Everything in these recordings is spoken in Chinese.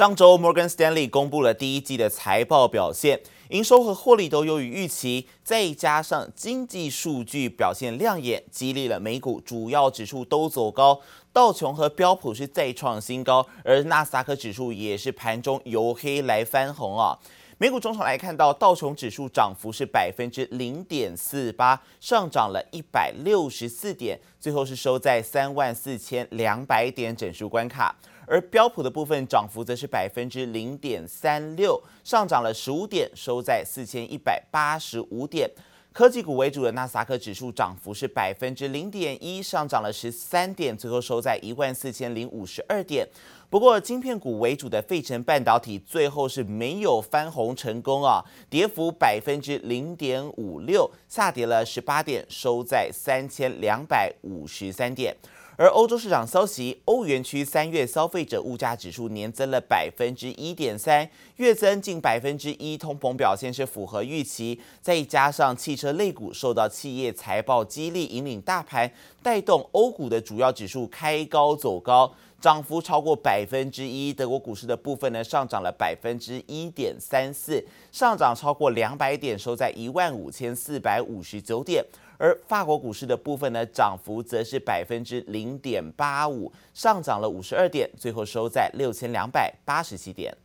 上周，摩根士丹利公布了第一季的财报表现，营收和获利都优于预期，再加上经济数据表现亮眼，激励了美股主要指数都走高，道琼和标普是再创新高，而纳斯达克指数也是盘中由黑来翻红啊。美股中场来看到，道琼指数涨幅是百分之零点四八，上涨了一百六十四点，最后是收在三万四千两百点整数关卡。而标普的部分涨幅则是百分之零点三六，上涨了十五点，收在四千一百八十五点。科技股为主的纳斯达克指数涨幅是百分之零点一，上涨了十三点，最后收在一万四千零五十二点。不过，晶片股为主的费城半导体最后是没有翻红成功啊，跌幅百分之零点五六，下跌了十八点，收在三千两百五十三点。而欧洲市场消息，欧元区三月消费者物价指数年增了百分之一点三，月增近百分之一，通膨表现是符合预期。再加上汽车类股受到企业财报激励引领大盘，带动欧股的主要指数开高走高，涨幅超过百分之一。德国股市的部分呢，上涨了百分之一点三四，上涨超过两百点，收在一万五千四百五十九点。而法国股市的部分呢，涨幅则是百分之零点八五，上涨了五十二点，最后收在六千两百八十七点。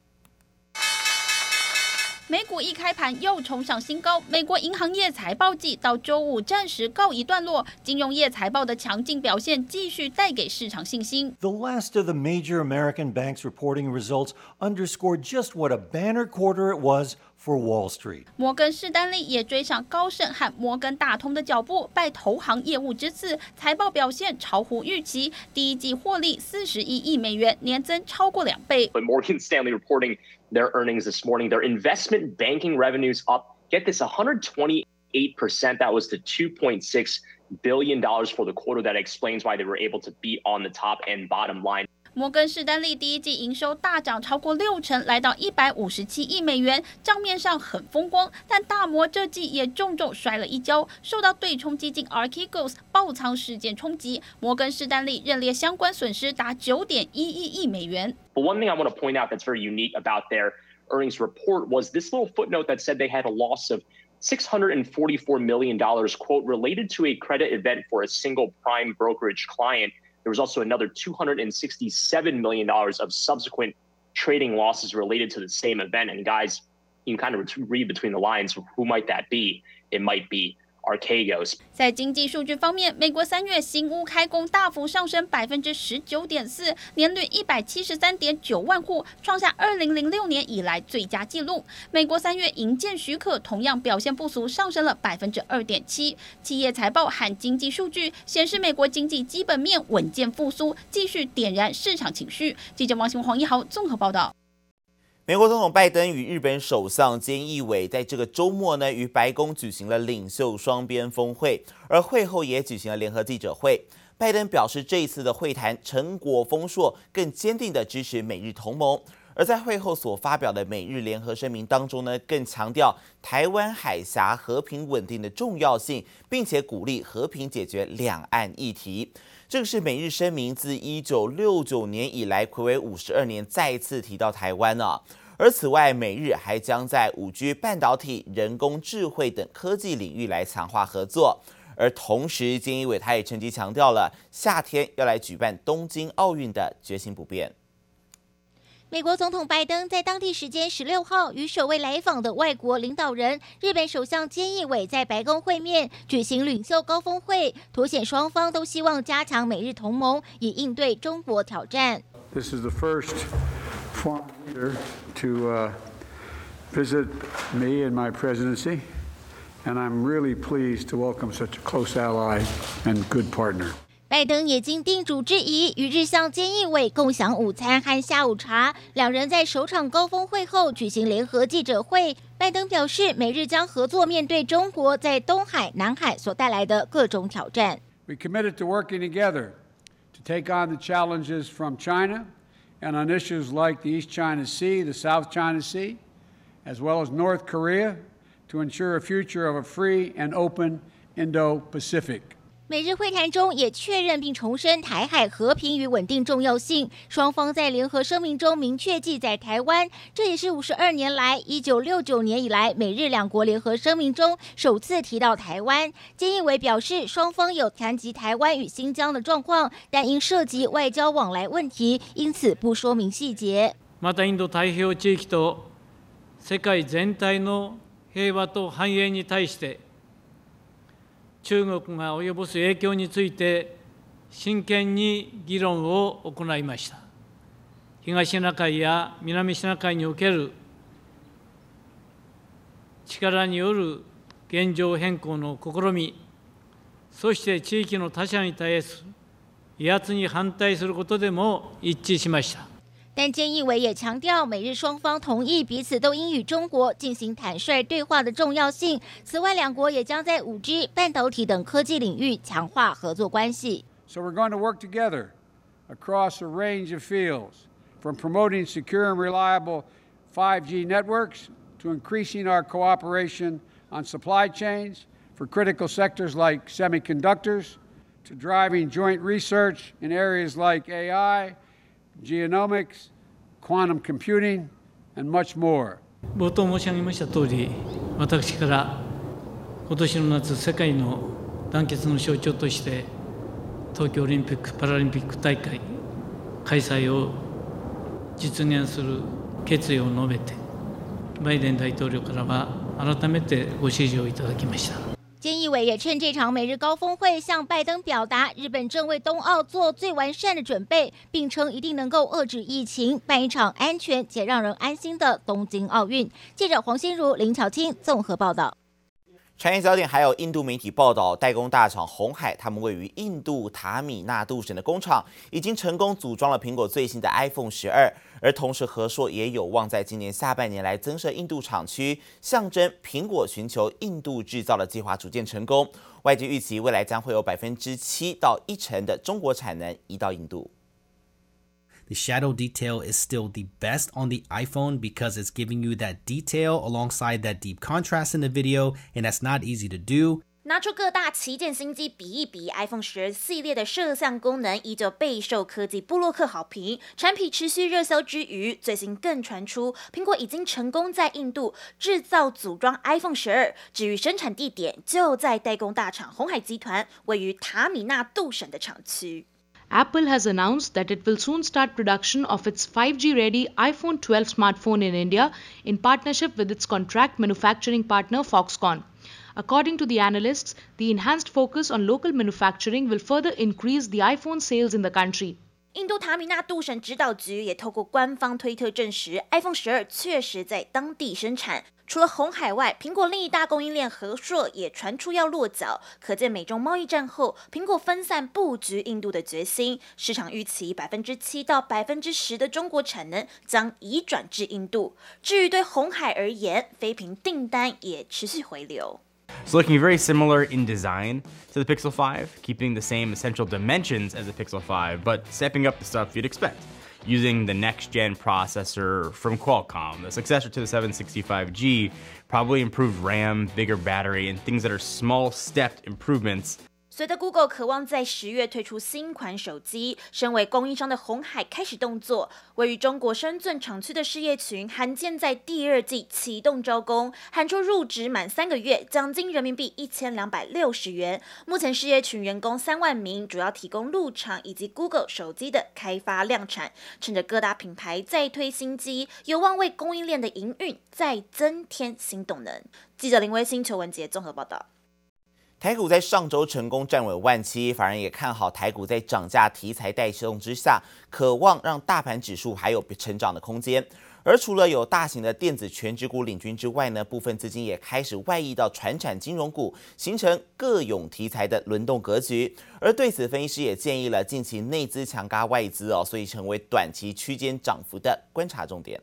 美股一开盘又冲上新高，美国银行业财报季到周五暂时告一段落，金融业财报的强劲表现继续带给市场信心。The last of the major American banks reporting results underscored just what a banner quarter it was. For Wall Street，摩根士丹利也追上高盛和摩根大通的脚步，拜投行业务之赐，财报表现超乎预期，第一季获利四十一亿美元，年增超过两倍。But Morgan Stanley reporting their earnings this morning, their investment banking revenues up. Get this, 128%. That was to 2.6 billion dollars for the quarter. That explains why they were able to beat on the top and bottom line. 摩根士丹利第一季营收大涨超过六成，来到一百五十七亿美元，账面上很风光。但大摩这季也重重摔了一跤，受到对冲基金 Archegos 爆仓事件冲击，摩根士丹利认列相关损失达九点一一亿美元。But one thing I want to point out that's very unique about their earnings report was this little footnote that said they had a loss of $644 million, quote, related to a credit event for a single prime brokerage client. There was also another $267 million of subsequent trading losses related to the same event. And guys, you can kind of read between the lines. Who might that be? It might be Archegos 在经济数据方面，美国三月新屋开工大幅上升百分之十九点四，年率一百七十三点九万户，创下二零零六年以来最佳纪录。美国三月营建许可同样表现不俗，上升了百分之二点七。企业财报和经济数据显示，美国经济基本面稳健复苏，继续点燃市场情绪。记者王新黄一豪综合报道。美国总统拜登与日本首相菅义伟在这个周末呢，与白宫举行了领袖双边峰会，而会后也举行了联合记者会。拜登表示，这一次的会谈成果丰硕，更坚定地支持美日同盟。而在会后所发表的美日联合声明当中呢，更强调台湾海峡和平稳定的重要性，并且鼓励和平解决两岸议题。这个是美日声明自一九六九年以来魁违五十二年再次提到台湾呢。而此外，美日还将在五 G、半导体、人工智慧等科技领域来强化合作。而同时，菅义伟他也趁机强调了夏天要来举办东京奥运的决心不变。美国总统拜登在当地时间十六号与首位来访的外国领导人日本首相菅义伟在白宫会面，举行领袖高峰会，凸显双方都希望加强美日同盟，以应对中国挑战。This is the first foreign leader to visit me in my presidency, and I'm really pleased to welcome such a close ally and good partner. 拜登也经定主之谊，与日相菅义伟共享午餐和下午茶。两人在首场高峰会后举行联合记者会。拜登表示，美日将合作面对中国在东海、南海所带来的各种挑战。We committed to working together to take on the challenges from China and on issues like the East China Sea, the South China Sea, as well as North Korea, to ensure a future of a free and open Indo-Pacific. 美日会谈中也确认并重申台海和平与稳定重要性，双方在联合声明中明确记载台湾，这也是五十二年来一九六九年以来美日两国联合声明中首次提到台湾。菅义伟表示，双方有谈及台湾与新疆的状况，但因涉及外交往来问题，因此不说明细节。また、インド太平洋地域と世界全体の平和と繁荣に対して。 中国が及ぼす影响について真剣に议论を行いました。东シナ海や南シナ海における力による现状変更の试みそして地域の他者に対する威圧に反対することでも一致しました。但菅义伟也强调，美日双方同意彼此都应与中国进行坦率对话的重要性。此外，两国也将在五 G、半导体等科技领域强化合作关系。So we're going to work together across a range of fields, from promoting secure and reliable 5G networks to increasing our cooperation on supply chains for critical sectors like semiconductors, to driving joint research in areas like AI. Genomics, quantum computing, and much more. 冒头申し上げました通り、私から今年の夏、世界の団结の象徴として东京オリンピック・パラリンピック大会开催を実现する决意を述べて、バイデン大统领からは改めてご指示をいただきました。也趁这场美日高峰会向拜登表达，日本正为冬奥做最完善的准备，并称一定能够遏制疫情，办一场安全且让人安心的东京奥运。记者黄心如、林巧清综合报道。产业焦点还有印度媒体报道，代工大厂鸿海，他们位于印度塔米纳杜省的工厂已经成功组装了苹果最新的 iPhone 十二，而同时和硕也有望在今年下半年来增设印度厂区，象征苹果寻求印度制造的计划逐渐成功。外界预期未来将会有百分之七到一成的中国产能移到印度。The shadow detail is still the best on the iPhone because it's giving you that detail alongside that deep contrast in the video, and that's not easy to do. 拿出各大旗舰新机比一比，iPhone 十二系列的摄像功能依旧备受科技部落客好评，产品持续热销之余，最新更传出苹果已经成功在印度制造组装 iPhone 十二，至于生产地点就在代工大厂鸿海集团位于塔米纳杜省的厂区。 Apple has announced that it will soon start production of its 5G-ready iPhone 12 smartphone in India in partnership with its contract manufacturing partner Foxconn. According to the analysts, the enhanced focus on local manufacturing will further increase the iPhone sales in the country. 印度塔米纳杜省指导局也透过官方推特证实，iPhone 十二确实在当地生产。 除了红海外，苹果另一大供应链和硕也传出要落脚，可见美中贸易战后，苹果分散布局印度的决心。市场预期百分之七到百分之十的中国产能将移转至印度。至于对红海而言，非屏订单也持续回流。So looking very similar in design to the Pixel 5, keeping the same essential dimensions as the Pixel 5, but stepping up the stuff you'd expect. Using the next gen processor from Qualcomm, the successor to the 765G, probably improved RAM, bigger battery, and things that are small stepped improvements 随着 Google 渴望在十月推出新款手机，身为供应商的鸿海开始动作。位于中国深圳厂区的事业群，罕见在第二季启动招工，喊出入职满三个月，奖金人民币一千两百六十元。目前事业群员工三万名，主要提供入厂以及 Google 手机的开发量产。趁着各大品牌再推新机，有望为供应链的营运再增添新动能。记者林威星、邱文杰综合报道。台股在上周成功站稳万七，法人也看好台股在涨价题材带动之下，渴望让大盘指数还有成长的空间。而除了有大型的电子权值股领军之外呢，部分资金也开始外溢到传产金融股，形成各种题材的轮动格局。而对此，分析师也建议了近期内资强加外资哦，所以成为短期区间涨幅的观察重点。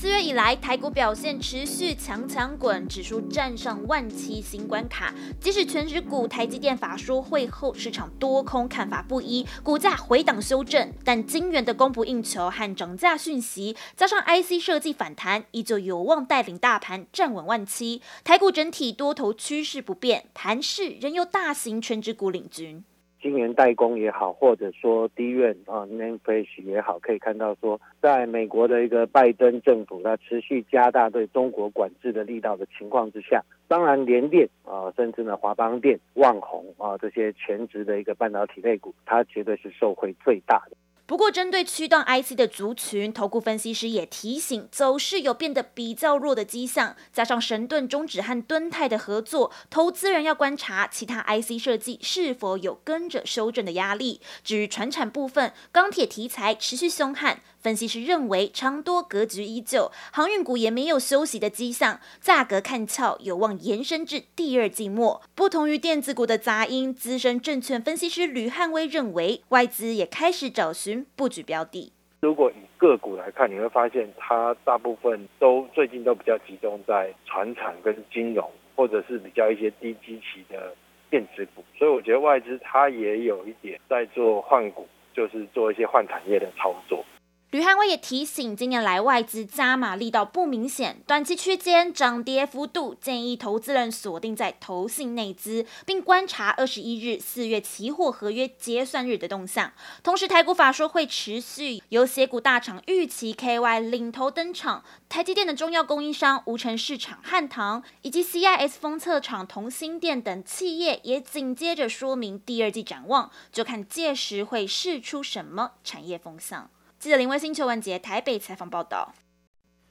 四月以来，台股表现持续强强滚，指数站上万七新关卡。即使全指股台积电法说会后，市场多空看法不一，股价回档修正，但晶圆的供不应求和涨价讯息，加上 IC 设计反弹，依旧有望带领大盘站稳万七。台股整体多头趋势不变，盘势仍由大型全指股领军。晶圆代工也好，或者说低院啊 name fish 也好，可以看到说，在美国的一个拜登政府，它持续加大对中国管制的力道的情况之下，当然联电啊，甚至呢华邦电、旺宏啊这些全职的一个半导体类股，它绝对是受惠最大的。不过，针对驱动 IC 的族群，投顾分析师也提醒，走势有变得比较弱的迹象。加上神盾中止和敦泰的合作，投资人要观察其他 IC 设计是否有跟着修正的压力。至于传产部分，钢铁题材持续凶悍。分析师认为，长多格局依旧，航运股也没有休息的迹象，价格看俏，有望延伸至第二季末。不同于电子股的杂音，资深证券分析师吕汉威认为，外资也开始找寻布局标的。如果以个股来看，你会发现它大部分都最近都比较集中在传产跟金融，或者是比较一些低基期的电子股，所以我觉得外资它也有一点在做换股，就是做一些换产业的操作。吕汉威也提醒，今年来外资加码力道不明显，短期区间涨跌幅度建议投资人锁定在投信内资，并观察二十一日四月期货合约结算日的动向。同时，台股法说会持续，有血股大厂预期 KY 领头登场，台积电的中药供应商无尘市场汉唐以及 CIS 封测厂同心电等企业也紧接着说明第二季展望，就看届时会试出什么产业风向。记者林威星、邱文杰台北采访报道。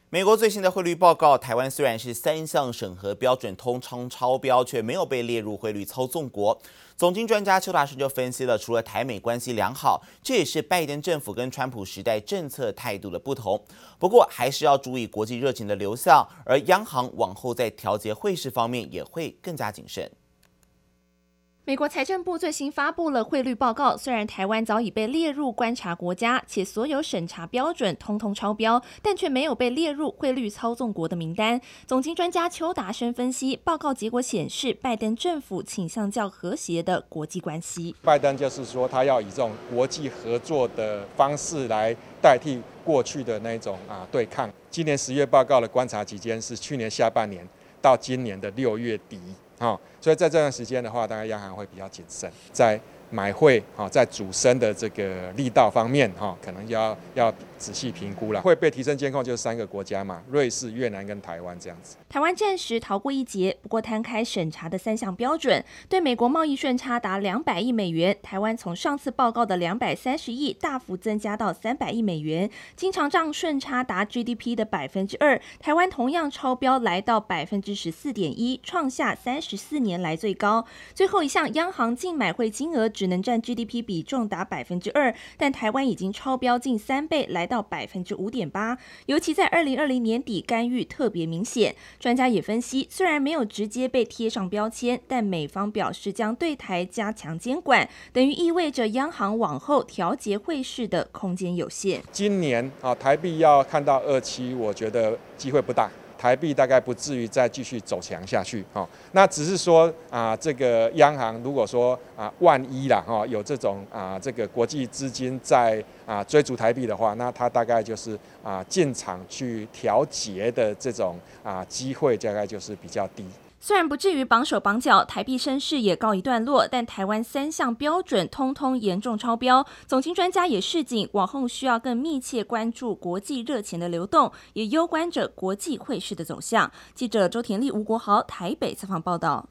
美国最新的汇率报告，台湾虽然是三项审核标准通通超标，却没有被列入汇率操纵国。总经专家邱大生就分析了，除了台美关系良好，这也是拜登政府跟川普时代政策态度的不同。不过，还是要注意国际热情的流向，而央行往后在调节汇市方面也会更加谨慎。美国财政部最新发布了汇率报告，虽然台湾早已被列入观察国家，且所有审查标准通通超标，但却没有被列入汇率操纵国的名单。总经专家邱达生分析，报告结果显示，拜登政府倾向较和谐的国际关系。拜登就是说，他要以这种国际合作的方式来代替过去的那种啊对抗。今年十月报告的观察期间是去年下半年到今年的六月底。好，所以在这段时间的话，大概央行会比较谨慎，在买汇啊，在主升的这个力道方面哈，可能要要。仔细评估了，会被提升监控就是三个国家嘛，瑞士、越南跟台湾这样子。台湾暂时逃过一劫，不过摊开审查的三项标准，对美国贸易顺差达两百亿美元，台湾从上次报告的两百三十亿大幅增加到三百亿美元，经常账顺差达 GDP 的百分之二，台湾同样超标来到百分之十四点一，创下三十四年来最高。最后一项央行净买汇金额只能占 GDP 比重达百分之二，但台湾已经超标近三倍来。到百分之五点八，尤其在二零二零年底干预特别明显。专家也分析，虽然没有直接被贴上标签，但美方表示将对台加强监管，等于意味着央行往后调节汇市的空间有限。今年啊，台币要看到二期，我觉得机会不大。台币大概不至于再继续走强下去，哈，那只是说啊，这个央行如果说啊，万一啦，哈，有这种啊，这个国际资金在啊追逐台币的话，那它大概就是啊进场去调节的这种啊机会，大概就是比较低。虽然不至于绑手绑脚，台币升势也告一段落，但台湾三项标准通通严重超标。总经专家也示警，往后需要更密切关注国际热钱的流动，也攸关着国际汇市的走向。记者周田丽、吴国豪台北采访报道。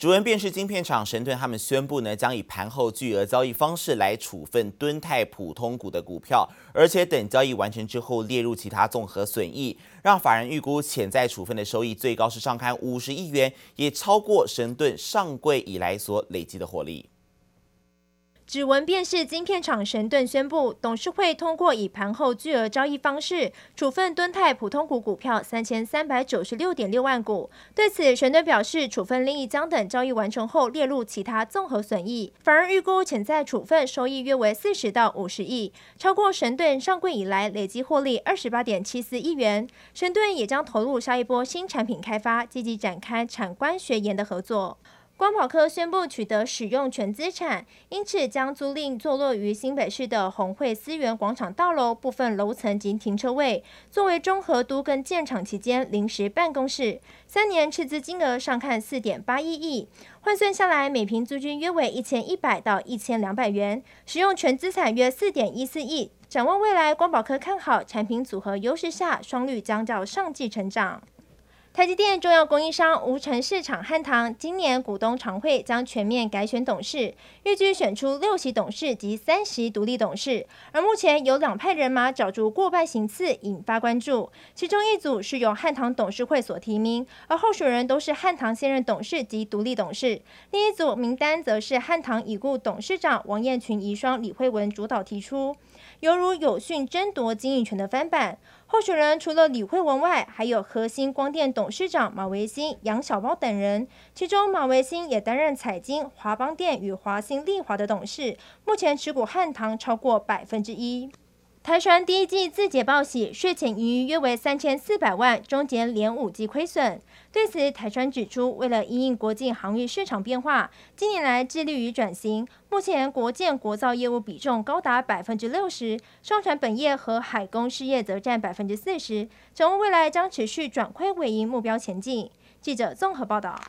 主文便是晶片厂神盾，他们宣布呢，将以盘后巨额交易方式来处分敦泰普通股的股票，而且等交易完成之后列入其他综合损益，让法人预估潜在处分的收益最高是上看五十亿元，也超过神盾上柜以来所累积的获利。指纹辨识晶片厂神盾宣布，董事会通过以盘后巨额交易方式处分敦泰普通股股票三千三百九十六点六万股。对此，神盾表示，处分另一将等交易完成后列入其他综合损益，反而预估潜在处分收益约为四十到五十亿，超过神盾上柜以来累计获利二十八点七四亿元。神盾也将投入下一波新产品开发，积极展开产官学研的合作。光宝科宣布取得使用权资产，因此将租赁坐落于新北市的鸿汇思源广场大楼部分楼层及停车位，作为中和都更建厂期间临时办公室。三年斥资金额上看四点八一亿，换算下来每坪租金约为一千一百到一千两百元，使用权资产约四点一四亿。展望未来，光宝科看好产品组合优势下，双率将较上季成长。台积电重要供应商无尘市场汉唐今年股东常会将全面改选董事，预计选出六席董事及三席独立董事。而目前有两派人马角逐过半席次，引发关注。其中一组是由汉唐董事会所提名，而候选人都是汉唐现任董事及独立董事；另一组名单则是汉唐已故董事长王彦群遗孀李惠文主导提出，犹如友讯争夺经营权的翻版。候选人除了李慧文外，还有和兴光电董事长马维新、杨小包等人。其中，马维新也担任彩金、华邦电与华兴丽华的董事，目前持股汉唐超过百分之一。台船第一季自解报喜，税前盈余约为三千四百万，终检连五季亏损。对此，台船指出，为了因应国际航运市场变化，近年来致力于转型。目前国建国造业务比重高达百分之六十，商船本业和海工事业则占百分之四十。展望未来将持续转亏为盈目标前进。记者综合报道。